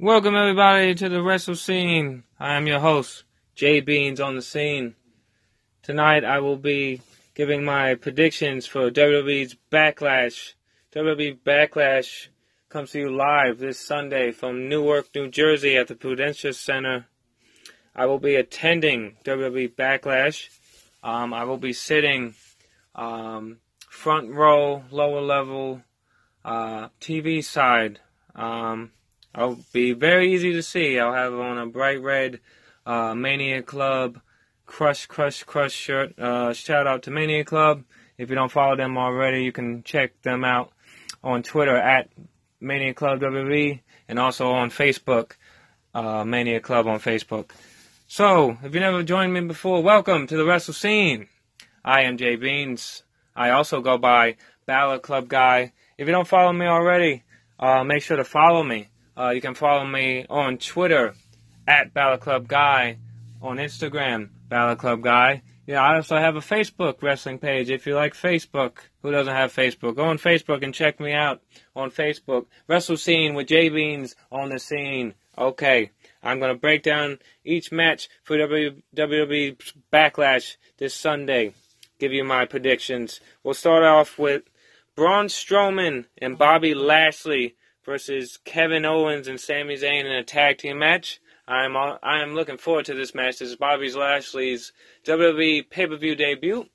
Welcome everybody to the Wrestle Scene. I am your host, Jay Beans on the scene. Tonight I will be giving my predictions for WWE's Backlash. WWE Backlash comes to you live this Sunday from Newark, New Jersey at the Prudential Center. I will be attending WWE Backlash. Um, I will be sitting um, front row, lower level, uh, TV side. Um, I'll be very easy to see. I'll have on a bright red uh, Mania Club Crush Crush Crush shirt. Uh, shout out to Mania Club. If you don't follow them already, you can check them out on Twitter at Mania Club WWE and also on Facebook, uh, Mania Club on Facebook. So, if you never joined me before, welcome to the Wrestle Scene. I am Jay Beans. I also go by Ballad Club Guy. If you don't follow me already, uh, make sure to follow me. Uh, you can follow me on Twitter at Ballad Club Guy, on Instagram Ballad Club Guy. Yeah, I also have a Facebook wrestling page. If you like Facebook, who doesn't have Facebook? Go on Facebook and check me out on Facebook. Wrestle Scene with J Beans on the scene. Okay, I'm gonna break down each match for WWE Backlash this Sunday. Give you my predictions. We'll start off with Braun Strowman and Bobby Lashley versus Kevin Owens and Sami Zayn in a tag team match. I'm I am looking forward to this match. This is Bobby Lashley's WWE pay per view debut.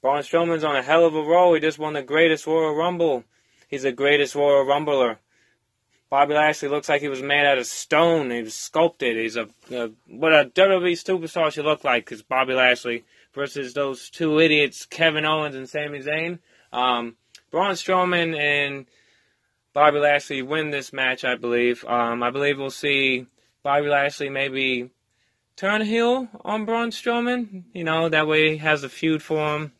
Braun Strowman's on a hell of a roll. He just won the greatest Royal Rumble. He's the greatest Royal Rumbler. Bobby Lashley looks like he was made out of stone. He was sculpted. He's a, a what a WWE superstar should look like. Because Bobby Lashley versus those two idiots, Kevin Owens and Sami Zayn. Um, Braun Strowman and Bobby Lashley win this match, I believe. Um, I believe we'll see Bobby Lashley maybe turn heel on Braun Strowman. You know, that way he has a feud for him.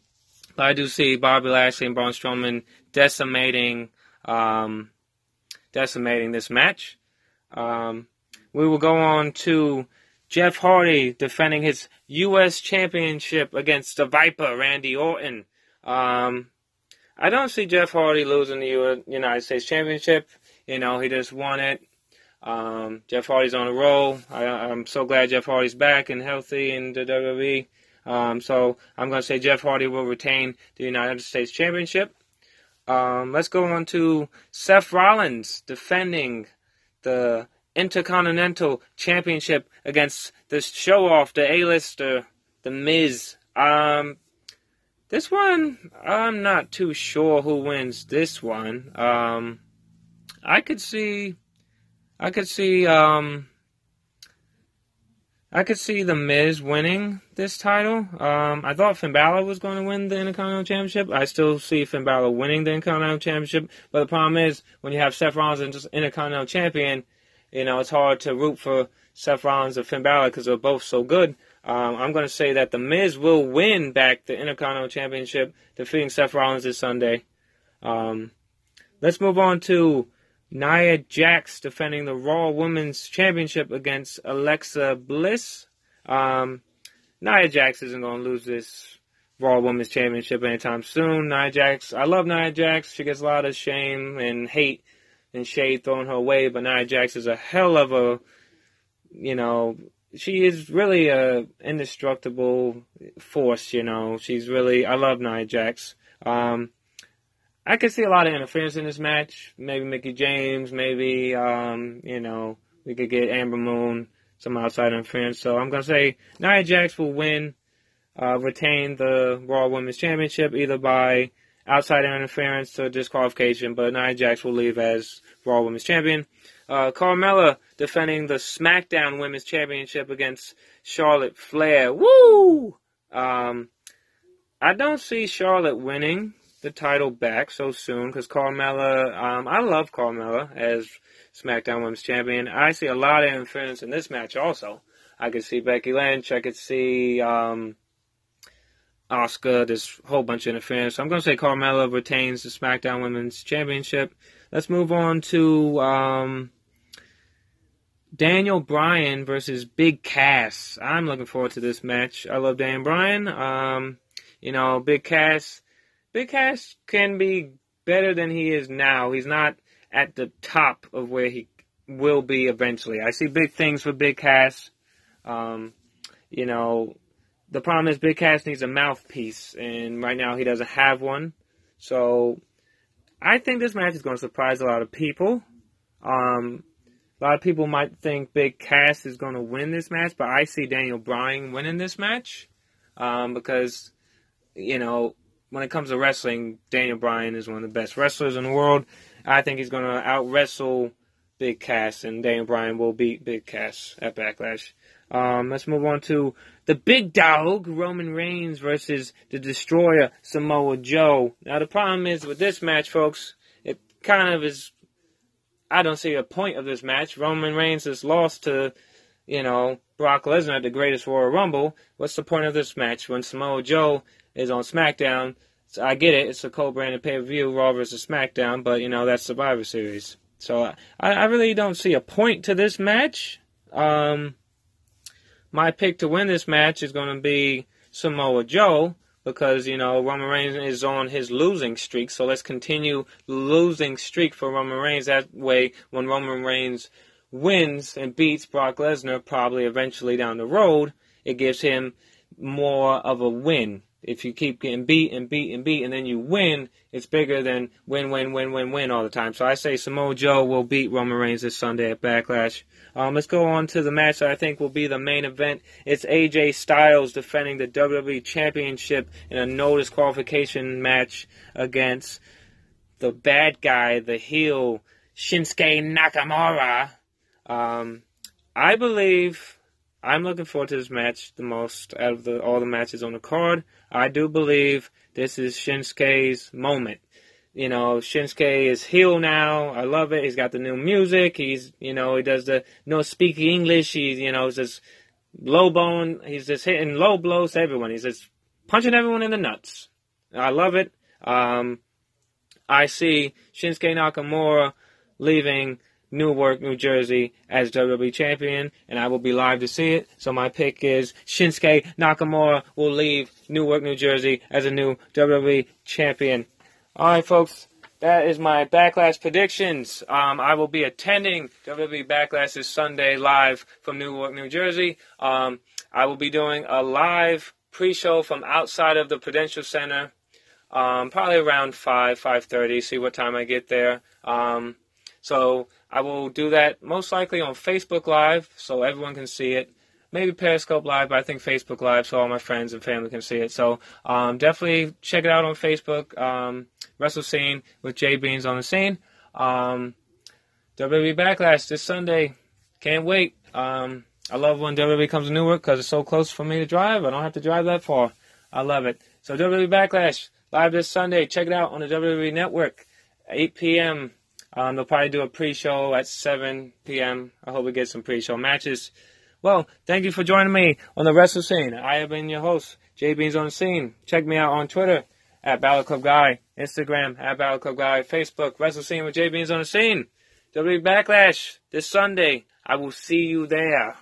But I do see Bobby Lashley and Braun Strowman decimating, um, decimating this match. Um, we will go on to Jeff Hardy defending his U.S. Championship against the Viper, Randy Orton. Um, I don't see Jeff Hardy losing the United States Championship. You know, he just won it. Um, Jeff Hardy's on a roll. I, am so glad Jeff Hardy's back and healthy in the WWE. Um, so I'm going to say Jeff Hardy will retain the United States Championship. Um, let's go on to Seth Rollins defending the Intercontinental Championship against the show off, the A-lister, The Miz. Um, this one, I'm not too sure who wins this one. Um, I could see, I could see, um, I could see the Miz winning this title. Um, I thought Finn Balor was going to win the Intercontinental Championship. I still see Finn Balor winning the Intercontinental Championship. But the problem is, when you have Seth Rollins as Intercontinental Champion, you know it's hard to root for Seth Rollins or Finn Balor because they're both so good. Um, I'm going to say that The Miz will win back the Intercontinental Championship, defeating Seth Rollins this Sunday. Um, let's move on to Nia Jax defending the Raw Women's Championship against Alexa Bliss. Um, Nia Jax isn't going to lose this Raw Women's Championship anytime soon. Nia Jax, I love Nia Jax. She gets a lot of shame and hate and shade thrown her way, but Nia Jax is a hell of a, you know, she is really a indestructible force. You know, she's really. I love Nia Jax. Um, I could see a lot of interference in this match. Maybe Mickie James. Maybe um, you know we could get Ember Moon some outside interference. So I'm gonna say Nia Jax will win, uh, retain the Raw Women's Championship either by outside interference or disqualification, but Nia Jax will leave as Raw Women's Champion. Uh, Carmella defending the SmackDown Women's Championship against Charlotte Flair. Woo! Um, I don't see Charlotte winning the title back so soon because Carmella, um, I love Carmella as SmackDown Women's Champion. I see a lot of interference in this match also. I could see Becky Lynch. I could see um, Asuka. There's a whole bunch of interference. So I'm going to say Carmella retains the SmackDown Women's Championship. Let's move on to um, Daniel Bryan versus Big Cass. I'm looking forward to this match. I love Daniel Bryan. Um, you know, Big Cass. Big Cass can be better than he is now. He's not at the top of where he will be eventually. I see big things for Big Cass. Um, you know, the problem is Big Cass needs a mouthpiece, and right now he doesn't have one. So I think this match is going to surprise a lot of people. Um, a lot of people might think Big Cass is going to win this match, but I see Daniel Bryan winning this match um, because, you know, when it comes to wrestling, Daniel Bryan is one of the best wrestlers in the world. I think he's going to out wrestle Big Cass, and Daniel Bryan will beat Big Cass at Backlash. Um, let's move on to the big dog, Roman Reigns versus the Destroyer, Samoa Joe. Now, the problem is with this match, folks, it kind of is. I don't see a point of this match. Roman Reigns has lost to, you know, Brock Lesnar at the greatest Royal Rumble. What's the point of this match when Samoa Joe is on SmackDown? So I get it, it's a co-branded pay-per-view, Raw versus SmackDown, but you know that's Survivor Series. So I, I really don't see a point to this match. Um, my pick to win this match is going to be Samoa Joe because you know Roman Reigns is on his losing streak. So let's continue losing streak for Roman Reigns. That way, when Roman Reigns wins and beats Brock Lesnar, probably eventually down the road, it gives him more of a win. If you keep getting beat and beat and beat and then you win, it's bigger than win, win, win, win, win all the time. So I say Samoa Joe will beat Roman Reigns this Sunday at Backlash. Um, let's go on to the match that I think will be the main event. It's AJ Styles defending the WWE Championship in a no disqualification match against the bad guy, the heel, Shinsuke Nakamura. Um, I believe I'm looking forward to this match the most out of the, all the matches on the card. I do believe this is Shinsuke's moment. You know, Shinsuke is heel now. I love it. He's got the new music. He's, you know, he does the no speaking English. He's, you know, just low bone. He's just hitting low blows to everyone. He's just punching everyone in the nuts. I love it. Um, I see Shinsuke Nakamura leaving Newark, New Jersey as WWE champion, and I will be live to see it. So my pick is Shinsuke Nakamura will leave Newark, New Jersey as a new WWE champion. All right, folks. That is my Backlash predictions. Um, I will be attending WWE Backlash this Sunday live from Newark, New Jersey. Um, I will be doing a live pre-show from outside of the Prudential Center, um, probably around five, five thirty. See what time I get there. Um, so I will do that most likely on Facebook Live so everyone can see it. Maybe Periscope Live, but I think Facebook Live so all my friends and family can see it. So um, definitely check it out on Facebook. Um, Wrestle Scene with Jay Beans on the scene. Um, WWE Backlash this Sunday. Can't wait. Um, I love when WWE comes to Newark because it's so close for me to drive. I don't have to drive that far. I love it. So WWE Backlash live this Sunday. Check it out on the WWE Network. 8 p.m. Um, they'll probably do a pre-show at 7 p.m. I hope we get some pre-show matches. Well, thank you for joining me on the Wrestle Scene. I have been your host, Jay Beans on the Scene. Check me out on Twitter at Battle Club Guy, Instagram at Battle Club Guy, Facebook Wrestle Scene with Jay Beans on the Scene. WWE Backlash this Sunday. I will see you there.